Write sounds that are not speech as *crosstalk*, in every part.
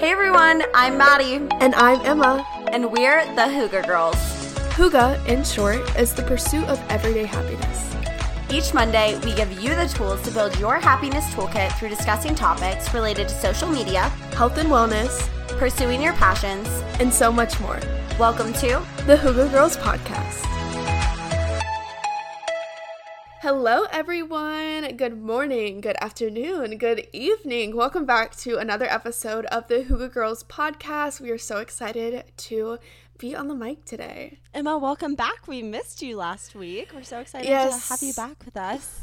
Hey everyone, I'm Maddie, And I'm Emma. and we're the Hygge Girls. Hygge, in short, is the pursuit of everyday happiness. Each Monday, we give you the tools to build your happiness toolkit through discussing topics related to social media, Health and wellness, pursuing your passions. and so much more. Welcome to The Hygge Girls Podcast. Hello, everyone. Good morning, good afternoon, good evening. Welcome back to another episode of the Hygge Girls Podcast. We are so excited to be on the mic today. Emma, welcome back. We missed you last week. We're so excited Yes. to have you back with us.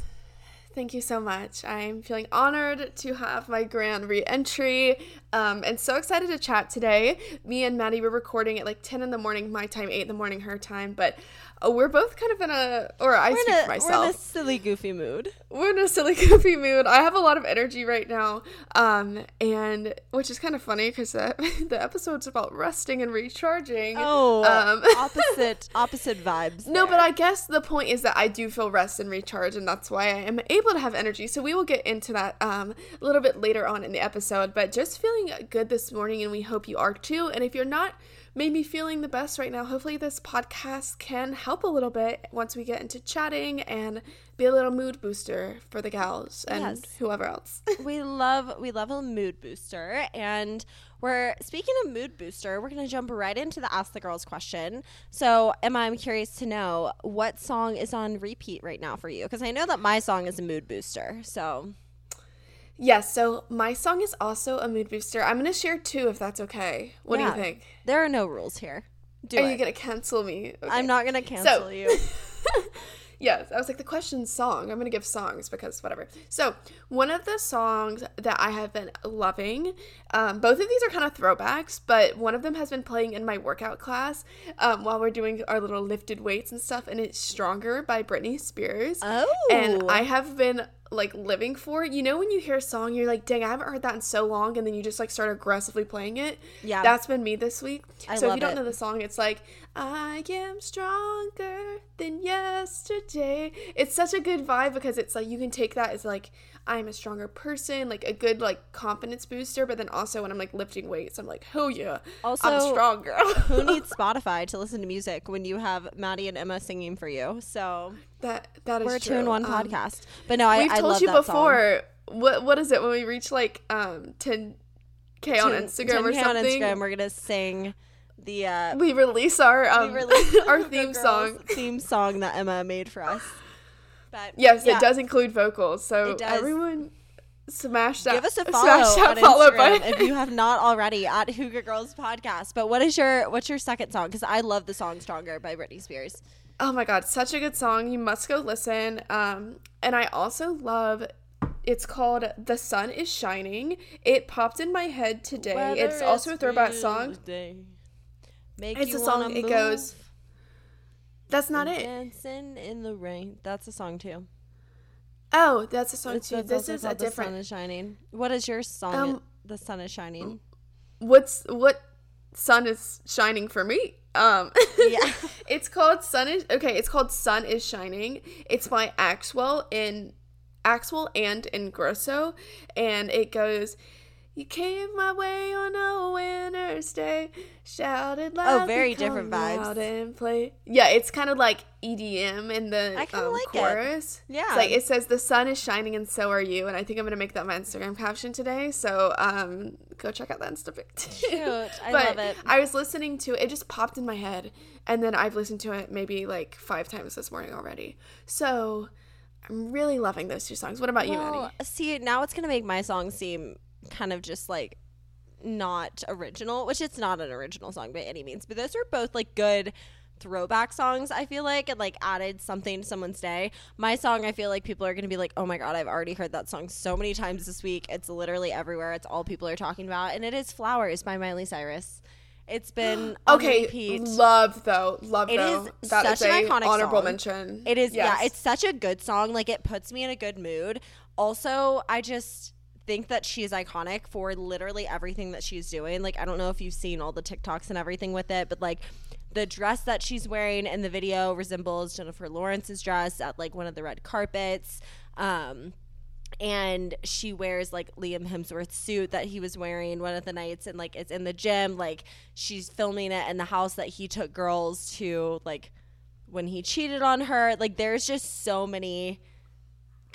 Thank you so much. I'm feeling honored to have my grand re entry um, and so excited to chat today. Me and Maddie were recording at like 10 in the morning, my time, 8 in the morning, her time, but uh, we're both kind of in a, or I We're speak in, for a, we're in a silly, goofy mood. We're in a silly, *laughs* goofy mood. I have a lot of energy right now, um, and which is kind of funny because the, *laughs* the episode's about resting and recharging. Oh, um, *laughs* opposite opposite vibes. No, but I guess the point is that I do feel rest and recharge, and that's why I am able to have energy. So we will get into that um, a little bit later on in the episode. But just feeling good this morning, and we hope you are too. And if you're not maybe feeling the best right now, hopefully this podcast can help a little bit once we get into chatting and be a little mood booster for the gals and Yes. whoever else. *laughs* we love we love a mood booster and we're speaking of mood booster we're going to jump right into the ask the girls question so emma i'm curious to know what song is on repeat right now for you because i know that my song is a mood booster so yes, so my song is also a mood booster. I'm gonna share two if that's okay. What Yeah. do you think? there are no rules here do are it you gonna cancel me? Okay. i'm not going to cancel you *laughs* Yes, I was like the question song. I'm gonna give songs because whatever. So one of the songs that I have been loving, um, both of these are kind of throwbacks, but one of them has been playing in my workout class um, while we're doing our little lifted weights and stuff, and it's "Stronger" by Britney Spears. oh And I have been like living for it. You know when you hear a song, you're like, "Dang, I haven't heard that in so long," and then you just like start aggressively playing it. Yeah. that's been me this week. I so if you don't it. know the song, it's like, "I am stronger than yesterday." It's such a good vibe because it's like you can take that as like I'm a stronger person, like a good like confidence booster. But then also when I'm like lifting weights, I'm like, "Oh yeah, also, I'm stronger." who *laughs* needs Spotify to listen to music when you have Maddie and Emma singing for you? So that? That is we're a true. two in one Um, podcast. But no, I, We've I told you that song. before. What what is it when we reach like um 10k on Instagram or 10K something? on Instagram, we're gonna sing the uh, we release our um release *laughs* our *laughs* theme song. theme song that Emma made for us. But Yes, yeah, it does include vocals. So everyone smash that. Give us a follow on follow Instagram if you have not *laughs* already at Hygge Girls Podcast. But what is your what's your second song? Because I love the song "Stronger" by Britney Spears. Oh my god, such a good song. You must go listen. Um, and I also love. It's called "The Sun Is Shining." It popped in my head today. it's also a throwback song. Make It's a song. It goes. That's not it. Dancing in the rain. That's a song too. Oh, that's a song It's- too. This is a called The different. sun is shining. What is your song? Um, the sun is shining. what's what sun is shining for me um *laughs* Yeah. it's called sun is okay it's called sun is shining it's by axwell in axwell and ingrosso and it goes you came my way on a winter's day shouted loud Oh, very different vibes. out and play yeah it's kind of like edm in the I um, like it. chorus Yeah. it's like it says the sun is shining and so are you and i think i'm gonna make that my instagram caption today so um go check out that insta pic Cute. I *laughs* love it. I was listening to it, it just popped in my head, and then I've listened to it maybe like five times this morning already. So I'm really loving those two songs. What about you, Maddie? see, now it's gonna make my song seem kind of just like not original, which it's not an original song by any means. But those are both like good throwback songs. I feel like and like added something to someone's day. My song, I feel like people are gonna be like, oh my god, I've already heard that song so many times this week. It's literally everywhere. It's all people are talking about, and it is "Flowers" by Miley Cyrus. It's been *gasps* Okay, repeat. love though, love It though. is That such is an a iconic honorable song. mention. It is, Yes. yeah, it's such a good song. Like, it puts me in a good mood. Also, I just think that she is iconic for literally everything that she's doing. Like, I don't know if you've seen all the TikToks and everything with it, but like, the dress that she's wearing in the video resembles Jennifer Lawrence's dress at like one of the red carpets. Um, and she wears like Liam Hemsworth's suit that he was wearing one of the nights and like it's in the gym like she's filming it in the house that he took girls to like when he cheated on her like there's just so many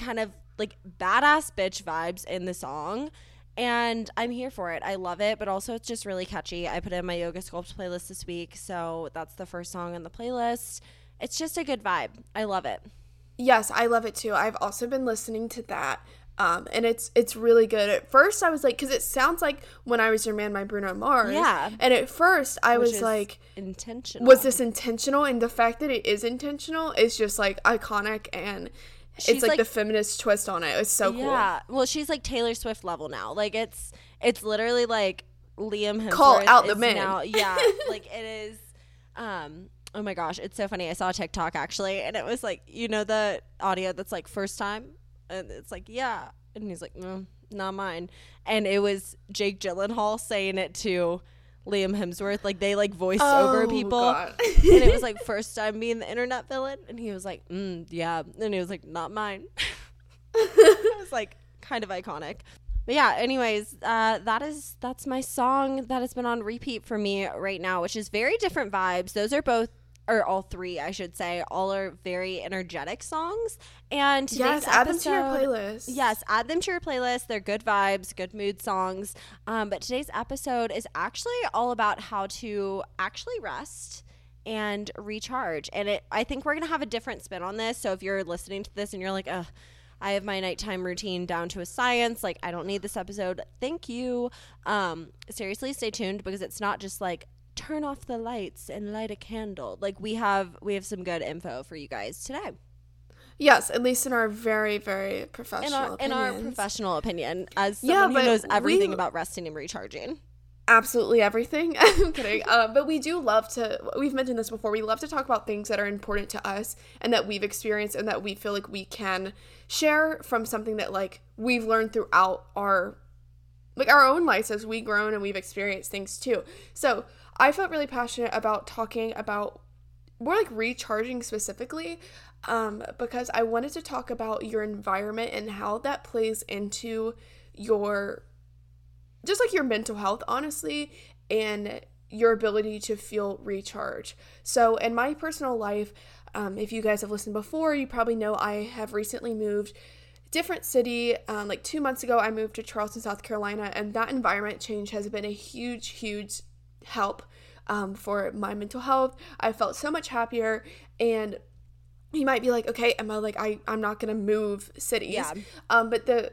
kind of like badass bitch vibes in the song and I'm here for it. I love it, but also it's just really catchy. I put it in my yoga sculpt playlist this week, so that's the first song on the playlist. It's just a good vibe. I love it. Yes, I love it too. I've also been listening to that. Um, and it's it's really good. At first, I was like, because it sounds like when I was your man, my Bruno Mars. Yeah. And at first, I Which was like, intentional. was this intentional? And the fact that it is intentional is just like iconic, and She's it's like, like- the feminist twist on it. It's so cool. Yeah. Well, she's like Taylor Swift level now. Like it's it's literally like Liam Hemsworth Call out the man. Now, *laughs* yeah. like it is. Um. Oh my gosh, it's so funny. I saw a TikTok actually, and it was like you know the audio that's like first time, and it's like yeah, and he's like no, not mine, and it was Jake Gyllenhaal saying it to Liam Hemsworth. Like they like voiced over Oh, people. God. *laughs* and it was like *laughs* first time being the internet villain, and he was like, mm, "Yeah," and he was like, "Not mine." *laughs* it was like kind of iconic. But yeah, anyways, uh, that is that's my song that has been on repeat for me right now, which is very different vibes. Those are both or all three, I should say, all are very energetic songs. And yes, add them to your playlist. Yes, add them to your playlist. They're good vibes, good mood songs. Um, but today's episode is actually all about how to actually rest and recharge. And it, I think we're gonna have a different spin on this. So if you're listening to this and you're like, ugh. I have my nighttime routine down to a science. Like, I don't need this episode. Thank you. Um, seriously, stay tuned because it's not just like turn off the lights and light a candle. Like, we have we have some good info for you guys today. Yes, at least in our very, very in professional our, in our professional opinion, as Yeah, someone who knows everything we- about resting and recharging. absolutely everything. *laughs* I'm kidding. *laughs* Uh, but we do love to, we've mentioned this before, we love to talk about things that are important to us and that we've experienced and that we feel like we can share from something that like we've learned throughout our like our own lives as we've grown and we've experienced things too. So I felt really passionate about talking about more like recharging specifically um, because I wanted to talk about your environment and how that plays into your just like your mental health, honestly, and your ability to feel recharge. So, in my personal life, um, if you guys have listened before, you probably know I have recently moved different city. Um, like two months ago, I moved to Charleston, South Carolina, and that environment change has been a huge, huge help um, for my mental health. I felt so much happier, and you might be like, okay, Emma, like I, I'm not gonna move cities. Yeah. Um, but the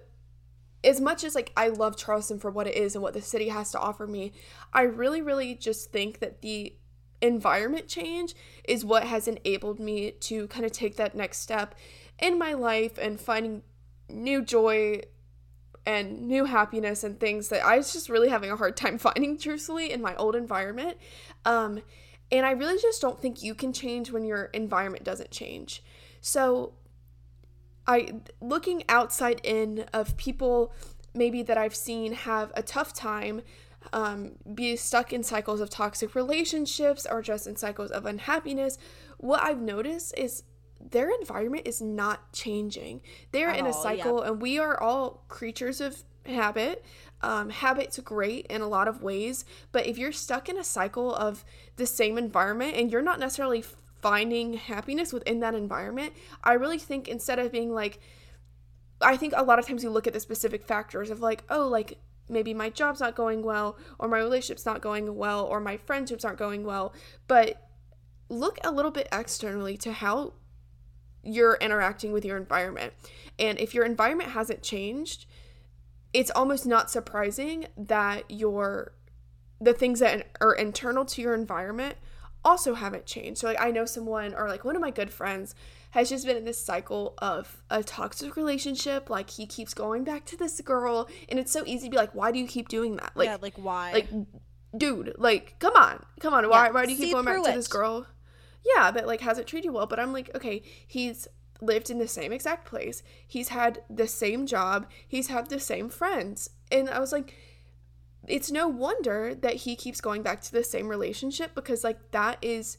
as much as like I love Charleston for what it is and what the city has to offer me, I really, really just think that the environment change is what has enabled me to kind of take that next step in my life and finding new joy and new happiness and things that I was just really having a hard time *laughs* finding truthfully in my old environment. Um, and I really just don't think you can change when your environment doesn't change. So I looking outside in of people maybe that I've seen have a tough time um, be stuck in cycles of toxic relationships or just in cycles of unhappiness, what I've noticed is their environment is not changing. They're in a all, cycle, and we are all creatures of habit. Um, habit's great in a lot of ways, but if you're stuck in a cycle of the same environment and you're not necessarily finding happiness within that environment, I really think instead of being like, I think a lot of times you look at the specific factors of like, oh, like maybe my job's not going well, or my relationship's not going well, or my friendships aren't going well. But look a little bit externally to how you're interacting with your environment. And if your environment hasn't changed, it's almost not surprising that your the things that are internal to your environment also haven't changed. So like I know someone or like one of my good friends has just been in this cycle of a toxic relationship. Like he keeps going back to this girl and it's so easy to be like, why do you keep doing that? Like yeah, like why? like dude, like come on. Come on. Why Yeah, why do you keep going back through to this girl? Yeah, that like hasn't treated you well. But I'm like, okay, he's lived in the same exact place. He's had the same job. He's had the same friends. And I was like, it's no wonder that he keeps going back to the same relationship because like that is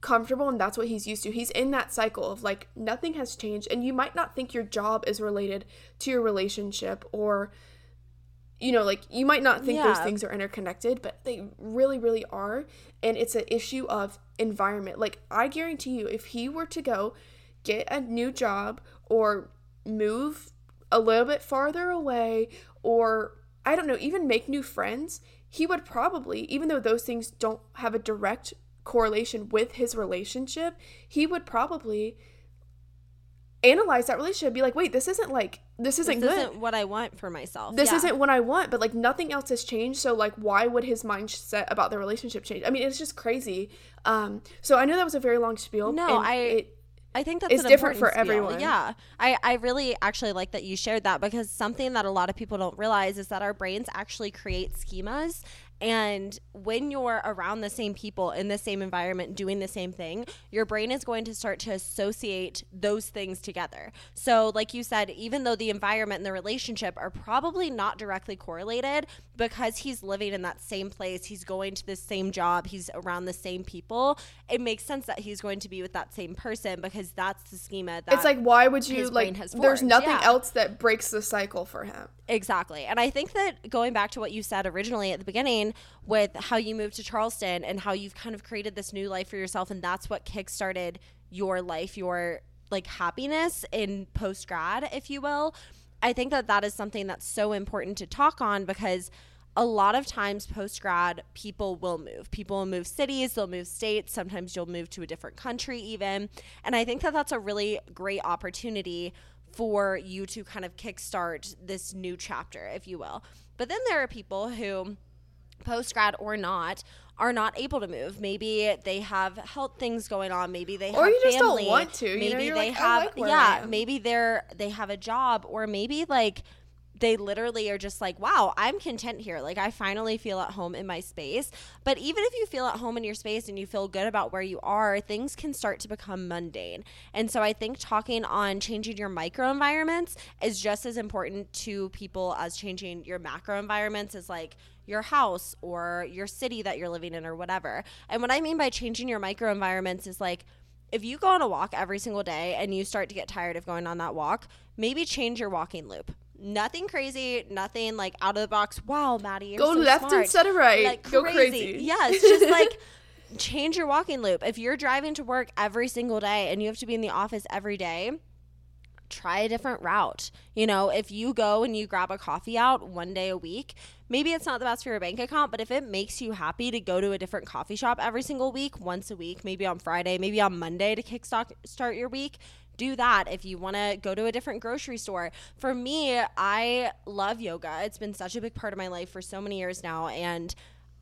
comfortable and that's what he's used to. He's in that cycle of like nothing has changed and you might not think your job is related to your relationship or you know like you might not think those things are interconnected but they really really are and it's an issue of environment. Like I guarantee you if he were to go get a new job or move a little bit farther away or I don't know, even make new friends, he would probably, even though those things don't have a direct correlation with his relationship, he would probably analyze that relationship, be like, wait, this isn't like, this isn't this good. isn't what I want for myself. this Yeah. isn't what I want, but like nothing else has changed. So like, why would his mindset about the relationship change? I mean, it's just crazy. Um, so I know that was a very long spiel. No, I- it, I think that's It's different for spiel. everyone. Yeah, I I really actually like that you shared that because something that a lot of people don't realize is that our brains actually create schemas. And when you're around the same people in the same environment doing the same thing, your brain is going to start to associate those things together. So, like you said, even though the environment and the relationship are probably not directly correlated, because he's living in that same place, he's going to the same job, he's around the same people, it makes sense that he's going to be with that same person because that's the schema that it's like, why would you like? There's nothing yeah. else that breaks the cycle for him. Exactly. And I think that going back to what you said originally at the beginning with how you moved to Charleston and how you've kind of created this new life for yourself and that's what kickstarted your life, your like happiness in post grad, if you will. I think that that is something that's so important to talk on because a lot of times post grad people will move people will move cities they'll move states sometimes you'll move to a different country even and i think that that's a really great opportunity for you to kind of kickstart this new chapter if you will. But then there are people who post grad or not are not able to move. Maybe they have health things going on. Maybe they Or have you just don't want to, maybe you're they like, have like yeah maybe they're they have a job. Or maybe like they literally are just like, wow, I'm content here. Like, I finally feel at home in my space. But even if you feel at home in your space and you feel good about where you are, things can start to become mundane. And so I think talking on changing your micro environments is just as important to people as changing your macro environments, is like, your house or your city that you're living in or whatever. And what I mean by changing your micro environments is like if you go on a walk every single day and you start to get tired of going on that walk, maybe change your walking loop. Nothing crazy, nothing like out of the box. Wow, Maddie, you're so smart. Go so left smart. instead of right. Like Go crazy. Yeah, it's just *laughs* like change your walking loop. If you're driving to work every single day and you have to be in the office every day, try a different route. You know, if you go and you grab a coffee out one day a week, maybe it's not the best for your bank account, but if it makes you happy to go to a different coffee shop every single week, once a week, maybe on Friday, maybe on Monday to kickstart start your week, do that. If you want to go to a different grocery store. For me, I love yoga. It's been such a big part of my life for so many years now and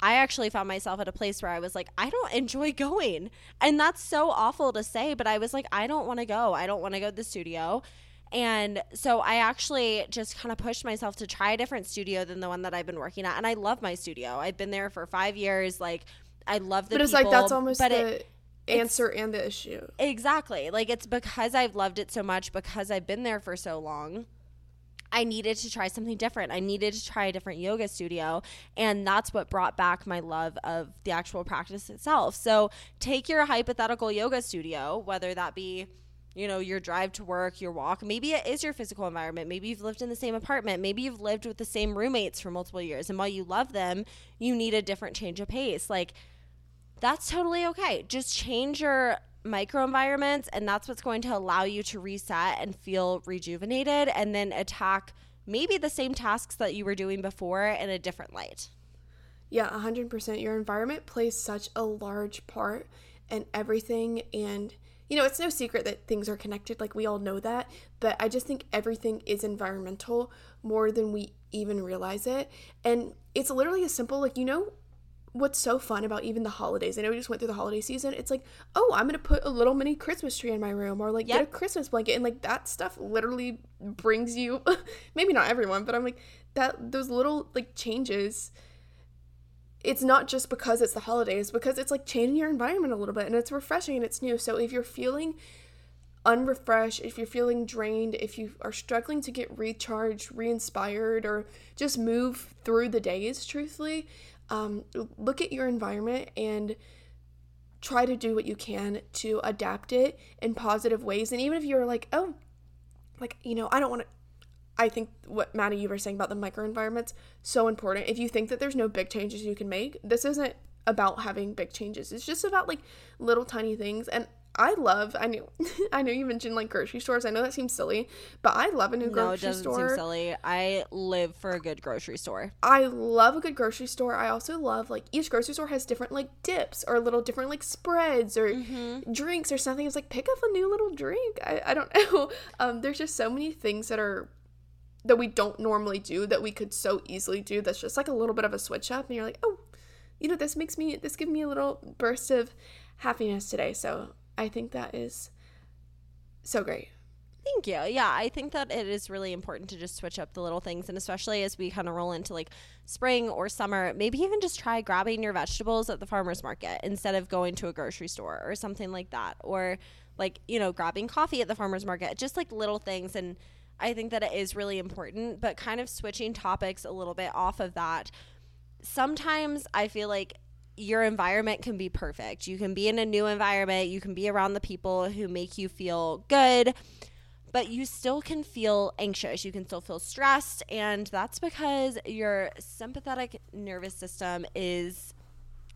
I actually found myself at a place where I was like, I don't enjoy *laughs* going. And that's so awful to say, but I was like, I don't want to go. I don't want to go to the studio. And so I actually just kind of pushed myself to try a different studio than the one that I've been working at. And I love my studio. I've been there for five years. Like, I love the But it's people, like that's almost but the it- answer and the issue. Exactly. Like it's because I've loved it so much because I've been there for so long. I needed to try something different. I needed to try a different yoga studio. And that's what brought back my love of the actual practice itself. So take your hypothetical yoga studio, whether that be, you know, your drive to work, your walk. Maybe it is your physical environment. Maybe you've lived in the same apartment. Maybe you've lived with the same roommates for multiple years. And while you love them, you need a different change of pace. Like, that's totally okay. Just change your micro environments, and that's what's going to allow you to reset and feel rejuvenated and then attack maybe the same tasks that you were doing before in a different light. Yeah, 100%. Your environment plays such a large part in everything. And, you know, it's no secret that things are connected. Like, we all know that. But I just think everything is environmental more than we even realize it. And it's literally as simple, like, you know, what's so fun about even the holidays? I know we just went through the holiday season. It's like, oh, I'm to put a little mini Christmas tree in my room or like get a Christmas blanket. And like that stuff literally brings you, *laughs* maybe not everyone, but I'm like, that, those little like changes it's not just because it's the holidays, because it's like changing your environment a little bit and it's refreshing and it's new. So if you're feeling unrefreshed, if you're feeling drained, if you are struggling to get recharged, re inspired, or just move through the days, truthfully, um, look at your environment and try to do what you can to adapt it in positive ways. And even if you're like, oh, like, you know, I don't want to. I think what Maddie you were saying about the microenvironments so important. If you think that there's no big changes you can make, this isn't about having big changes. It's just about like little tiny things. And I love. I know. *laughs* I know you mentioned like grocery stores. I know that seems silly, but I love a new grocery store. No, it doesn't store. seem silly. I live for a good grocery store. I love a good grocery store. I also love like each grocery store has different like dips or little different like spreads or Mm-hmm. drinks or something. It's like pick up a new little drink. I, I don't *laughs* know. Um, there's just so many things that are that we don't normally do that we could so easily do. That's just like a little bit of a switch up, and you're like, oh, you know, this makes me this gives me a little burst of happiness today. So I think that is so great. Thank you. Yeah, I think that it is really important to just switch up the little things. And especially as we kind of roll into like spring or summer, maybe even just try grabbing your vegetables at the farmer's market instead of going to a grocery store or something like that. Or like, you know, grabbing coffee at the farmer's market, just like little things. And I think that it is really important, but kind of switching topics a little bit off of that. Sometimes I feel like your environment can be perfect. You can be in a new environment, you can be around the people who make you feel good, but you still can feel anxious. You can still feel stressed, and that's because your sympathetic nervous system is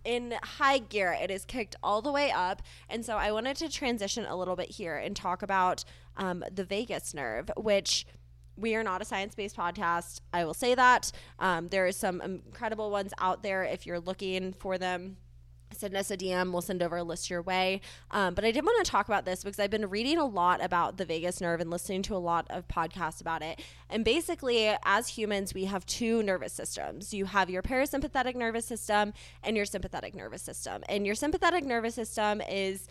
in high gear. It is kicked all the way up. And so I wanted to transition a little bit here and talk about um, the vagus nerve, which we are not a science based podcast. I will say that. Um, there are some incredible ones out there if you're looking for them. Send us a DM. We'll send over a list your way. Um, but I did want to talk about this because I've been reading a lot about the vagus nerve and listening to a lot of podcasts about it. And basically, as humans, we have two nervous systems. You have your parasympathetic nervous system and your sympathetic nervous system. And your sympathetic nervous system is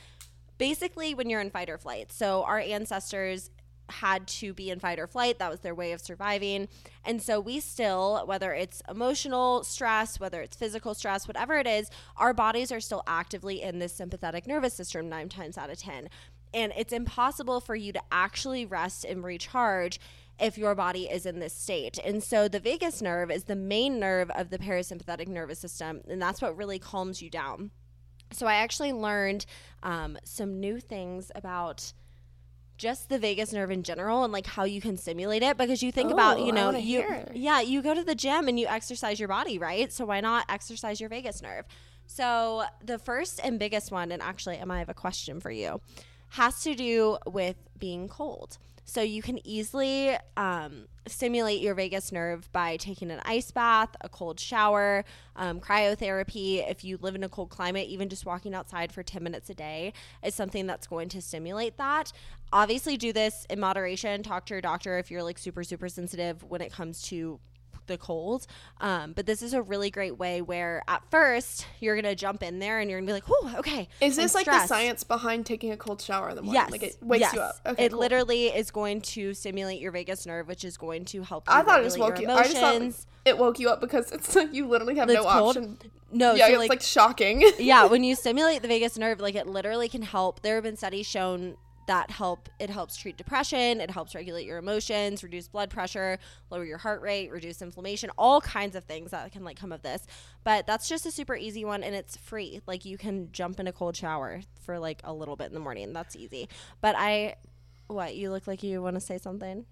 basically when you're in fight or flight. So our ancestors had to be in fight or flight. That was their way of surviving. And so we still, whether it's emotional stress, whether it's physical stress, whatever it is, our bodies are still actively in this sympathetic nervous system nine times out of 10. And it's impossible for you to actually rest and recharge if your body is in this state. And so the vagus nerve is the main nerve of the parasympathetic nervous system, and that's what really calms you down. So I actually learned um, some new things about just the vagus nerve in general and like how you can stimulate it because you think about Oh, you know you yeah you go to the gym and you exercise your body right? So why not exercise your vagus nerve? So the first and biggest one and actually Emma I have a question for you has to do with being cold so you can easily um, stimulate your vagus nerve by taking an ice bath, a cold shower, um, cryotherapy. If you live in a cold climate, even just walking outside for 10 minutes a day is something that's going to stimulate that. Obviously, do this in moderation. Talk to your doctor if you're like super, super sensitive when it comes to the cold. Um, but this is a really great way where at first you're gonna jump in there and you're gonna be like, "Oh, okay." Is I'm this like the science behind taking a cold shower in the morning? Yes. Like it wakes yes. you up. Okay. it cool. literally is going to stimulate your vagus nerve, which is going to help you I thought it just woke you. I just thought it woke you up because it's like *laughs* you literally have It's no cold? option. no, yeah, so it's like, like, shocking. *laughs* yeah, when you *laughs* stimulate the vagus nerve, like it literally can help. There have been studies shown that help it helps treat depression, it helps regulate your emotions, reduce blood pressure, lower your heart rate, reduce inflammation, all kinds of things that can like come of this. But that's just a super easy one and it's free. Like you can jump in a cold shower for like a little bit in the morning. That's easy. But I what, you look like you want to say something?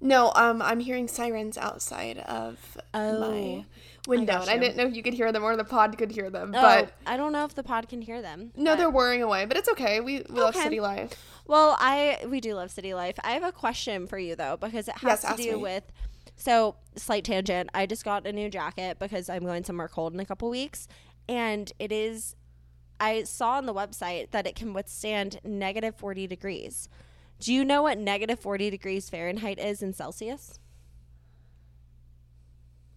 No, um, I'm hearing sirens outside of Oh, my window, and I didn't know if you could hear them or the pod could hear them. Oh, But I don't know if the pod can hear them. no, they're whirring away. But it's okay. We we love city life. Well, I we do love city life. I have a question for you though because it has Yes, to do me. with so slight tangent. I just got a new jacket because I'm going somewhere cold in a couple weeks and it is I saw on the website that it can withstand negative 40 degrees. Do you know what negative 40 degrees Fahrenheit is in Celsius?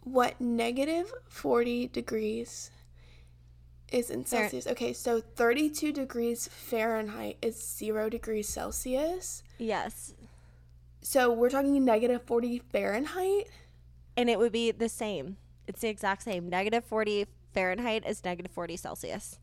What negative forty degrees is in Fair- Celsius? Okay, so thirty-two degrees Fahrenheit is zero degrees Celsius. Yes. So we're talking negative forty Fahrenheit. And it would be the same. It's the exact same. Negative 40 Fahrenheit is negative 40 Celsius.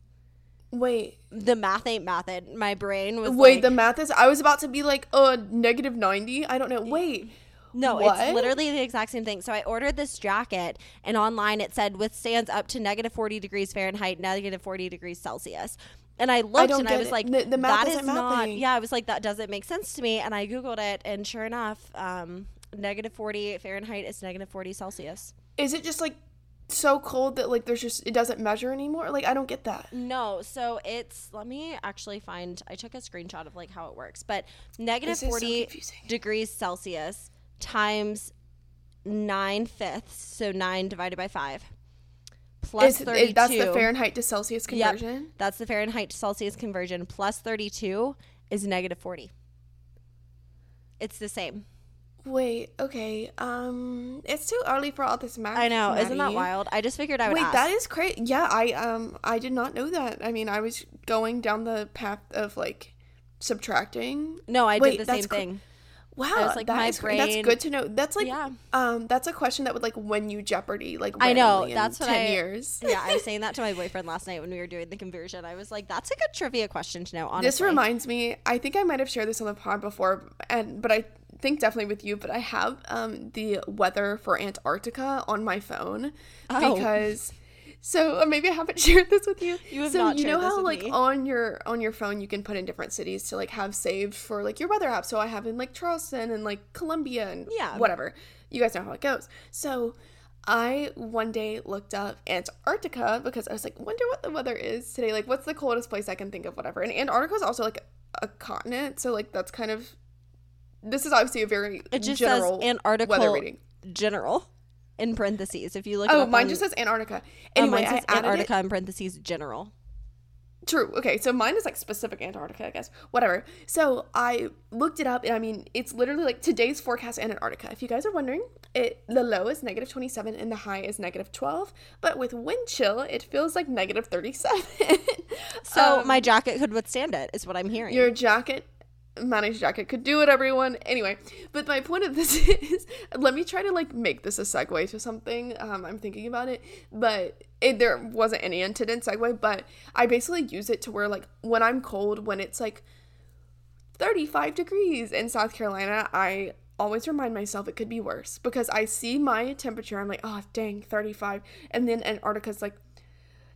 Wait, The math ain't mathin'. My brain was wait. like, the math is. I was about to be like, uh, negative ninety. I don't know. Wait, No, What? it's literally the exact same thing. So I ordered this jacket, and online it said withstands up to negative 40 degrees Fahrenheit, negative 40 degrees Celsius. And I looked don't and I was it. like, The- the math that is not, yeah, I was like, that doesn't make sense to me. And I Googled it, and sure enough, um, negative 40 Fahrenheit is negative 40 Celsius. Is it just like so cold that like there's just it doesn't measure anymore? Like I don't get that. No, so it's, let me actually find, I took a screenshot of like how it works, but negative is so 40 degrees Celsius times nine fifths, so nine divided by five, plus Is, 32. it- that's the Fahrenheit to Celsius Yep, conversion. that's the Fahrenheit to Celsius conversion. Plus 32 is negative 40. It's the same. Wait, okay. Um, it's too early for all this math. I know, isn't that wild? I just figured I would Wait, ask. that is crazy. Yeah, I um I did not know that. I mean, I was going down the path of like subtracting. no, I Wait, did the same cr- thing. Wow, like, that my is cra- that's good to know. That's like Yeah. um that's a question that would like win you Jeopardy like I know, in that's what 10 I- years. *laughs* yeah, I was saying that to my boyfriend last night when we were doing the conversion. I was like, that's a good trivia question to know, honestly. This reminds me, I think I might have shared this on the pod before, and but I think definitely with you, but I have um the weather for Antarctica on my phone Oh. because so maybe I haven't *laughs* shared this with you. You have so not you know how like me. on your on your phone you can put in different cities to like have saved for like your weather app. So I have in like Charleston and like Columbia and Yeah. whatever. You guys know how it goes. So I one day looked up Antarctica because I was like, wonder what the weather is today. Like, what's the coldest place I can think of? Whatever. And Antarctica is also like a continent, so like that's kind of. This is obviously a very It just general says Antarctica weather reading. general in parentheses. If you look Oh, mine on- just says Antarctica. oh, mine says Antarctica in parentheses general. True. Okay, so mine is like specific Antarctica, I guess. Whatever. So I looked it up, and I mean, it's literally like today's forecast in Antarctica. If you guys are wondering, it the low is negative twenty seven and the high is negative twelve. But with wind chill, it feels like negative thirty seven. *laughs* So Um, my jacket could withstand it, is what I'm hearing. Your jacket, Maddie's jacket could do it, everyone. Anyway, but my point of this *laughs* is, let me try to like make this a segue to something. Um, I'm thinking about it, but it, there wasn't any intended segue. But I basically use it to where like when I'm cold, when it's like 35 degrees in South Carolina, I always remind myself it could be worse because I see my temperature. I'm like, oh dang, 35, and then Antarctica's like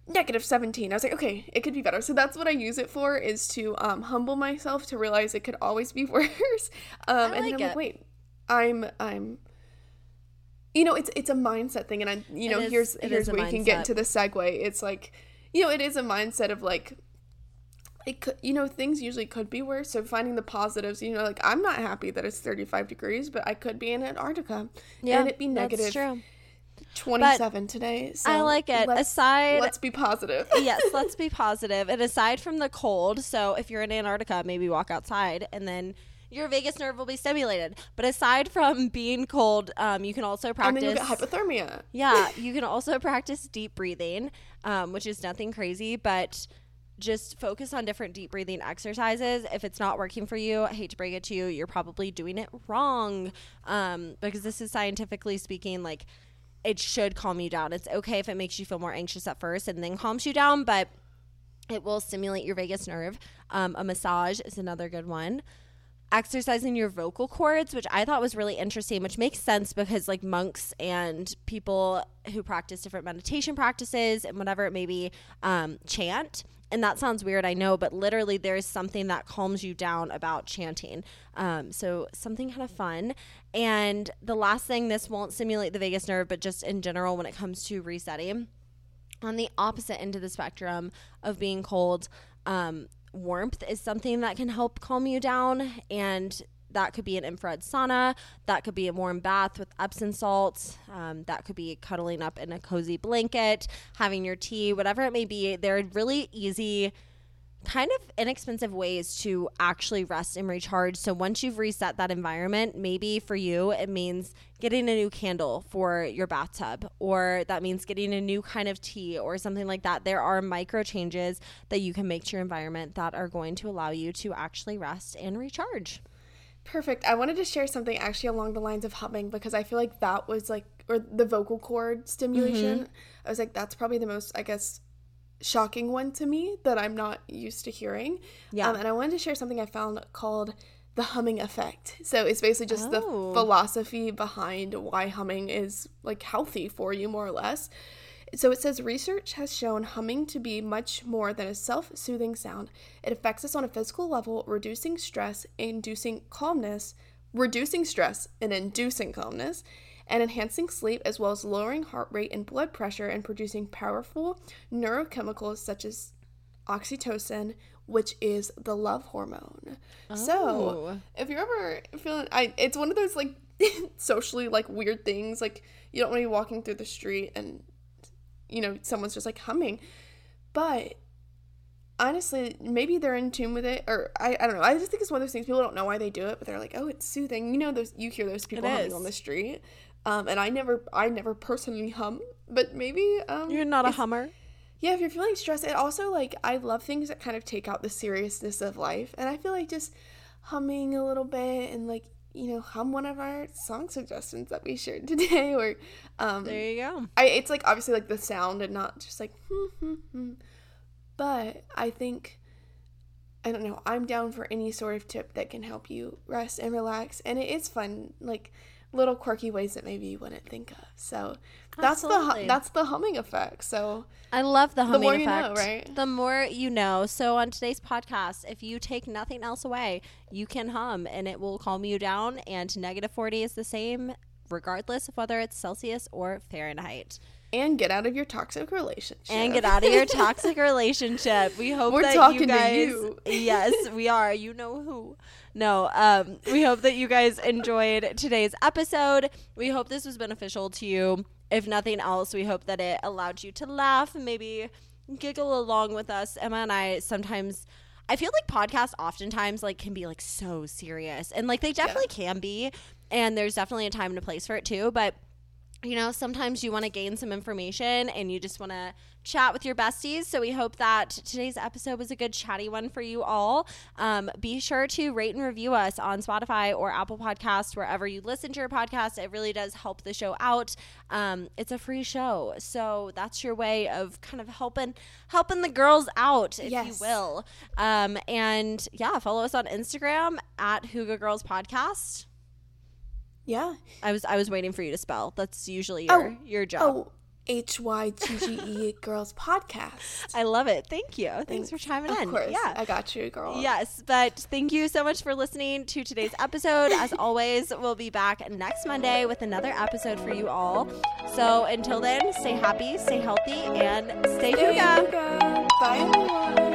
negative 17 i was like okay it could be better. So that's what i use it for is to um, humble myself to realize it could always be *laughs* worse. Um, and then like i'm it. like wait i'm i'm you know it's it's a mindset thing. And i you know is- here's here's where you can get into the segue. It's like you know it is a mindset of like it could you know things usually could be worse. So finding the positives you know like i'm not happy that it's 35 degrees but i could be in antarctica. Yeah, and it'd be that's negative true. 27 today so I like it. let's, Aside let's be positive *laughs* yes, let's be *laughs* positive. And aside from the cold, so if you're in Antarctica, maybe walk outside and then your vagus nerve will be stimulated. But aside from being cold, um, you can also practice. then you get hypothermia yeah, *laughs* you can also practice deep breathing, um, which is nothing crazy, but just focus on different deep breathing exercises. If it's not working for you, I hate to break it to you, you're probably doing it wrong. Um, because this is scientifically speaking, like it should calm you down. It's okay if it makes you feel more anxious at first and then calms you down, but it will stimulate your vagus nerve. Um, a massage is another good one. Exercising your vocal cords, which I thought was really interesting, which makes sense because like monks and people who practice different meditation practices and whatever it may be um, chant. And that sounds weird, I know, but literally there is something that calms you down about chanting. Um, so something kind of fun. And the last thing, this won't stimulate the vagus nerve, but just in general when it comes to resetting on the opposite end of the spectrum of being cold, um, warmth is something that can help calm you down. And that could be an infrared sauna, that could be a warm bath with Epsom salts, um, that could be cuddling up in a cozy blanket, having your tea, whatever it may be. They're really easy kind of inexpensive ways to actually rest and recharge. So once you've reset that environment, maybe for you it means getting a new candle for your bathtub or that means getting a new kind of tea or something like that. There are micro changes that you can make to your environment that are going to allow you to actually rest and recharge. Perfect. I wanted to share something actually along the lines of humming because I feel like that was like, or the vocal cord stimulation. Mm-hmm. I was like, that's probably the most, I guess, shocking one to me that I'm not used to hearing. Yeah. Um, and I wanted to share something I found called the humming effect. So it's basically just Oh. the philosophy behind why humming is like healthy for you, more or less. So it says research has shown humming to be much more than a self soothing sound. It affects us on a physical level, reducing stress, inducing calmness, reducing stress and inducing calmness, and enhancing sleep, as well as lowering heart rate and blood pressure and producing powerful neurochemicals such as oxytocin, which is the love hormone. So, Oh. if you're ever feeling, I it's one of those like *laughs* socially like weird things. Like you don't want to be walking through the street and you know someone's just like humming, but honestly, maybe they're in tune with it, or I, I don't know. I just think it's one of those things people don't know why they do it, but they're like, oh, it's soothing. You know, those you hear those people It humming is. on the street. Um, and I never, I never personally hum, but maybe um, You're not a hummer. yeah, if you're feeling stressed, it also like I love things that kind of take out the seriousness of life, and I feel like just humming a little bit and like you know hum one of our song suggestions that we shared *laughs* today, or um, There you go. I it's like obviously like the sound and not just like hmm, hmm, hmm. but I think I don't know I'm down for any sort of tip that can help you rest and relax, and it is fun like little quirky ways that maybe you wouldn't think of. So that's the Absolutely. hu- that's the humming effect. So. I love the humming more you know, effect. right? The more you know. So on today's podcast, if you take nothing else away, you can hum and it will calm you down. And negative 40 is the same, regardless of whether it's Celsius or Fahrenheit. and get out of your toxic relationship. And get out of your toxic relationship. We hope We're that talking you to guys. you. *laughs* yes, we are. You know who. No, um, we hope that you guys enjoyed today's episode. We hope this was beneficial to you. If nothing else, we hope that it allowed you to laugh, maybe giggle along with us. Emma and I sometimes I feel like podcasts oftentimes like can be like so serious. And like they definitely can be. And there's definitely a time and a place for it too. But you know, sometimes you want to gain some information and you just want to chat with your besties. So we hope that today's episode was a good chatty one for you all. Um, be sure to rate and review us on Spotify or Apple Podcasts, wherever you listen to your podcast. It really does help the show out. Um, it's a free show, so that's your way of kind of helping helping the girls out, if Yes. you will. Um, and yeah, follow us on Instagram at Hygge Girls Podcast. Yeah. I was I was waiting for you to spell. That's usually oh, your Oh, your job. Oh, H Y G G E Girls Podcast. I love it. Thank you. Thanks for chiming Of in. Of course. Yeah. I got you, girl. Yes, but thank you so much for listening to today's episode. As *laughs* always, we'll be back next Monday with another episode for you all. So until then, stay happy, stay healthy, and stay Hygge. Bye, everyone. Bye.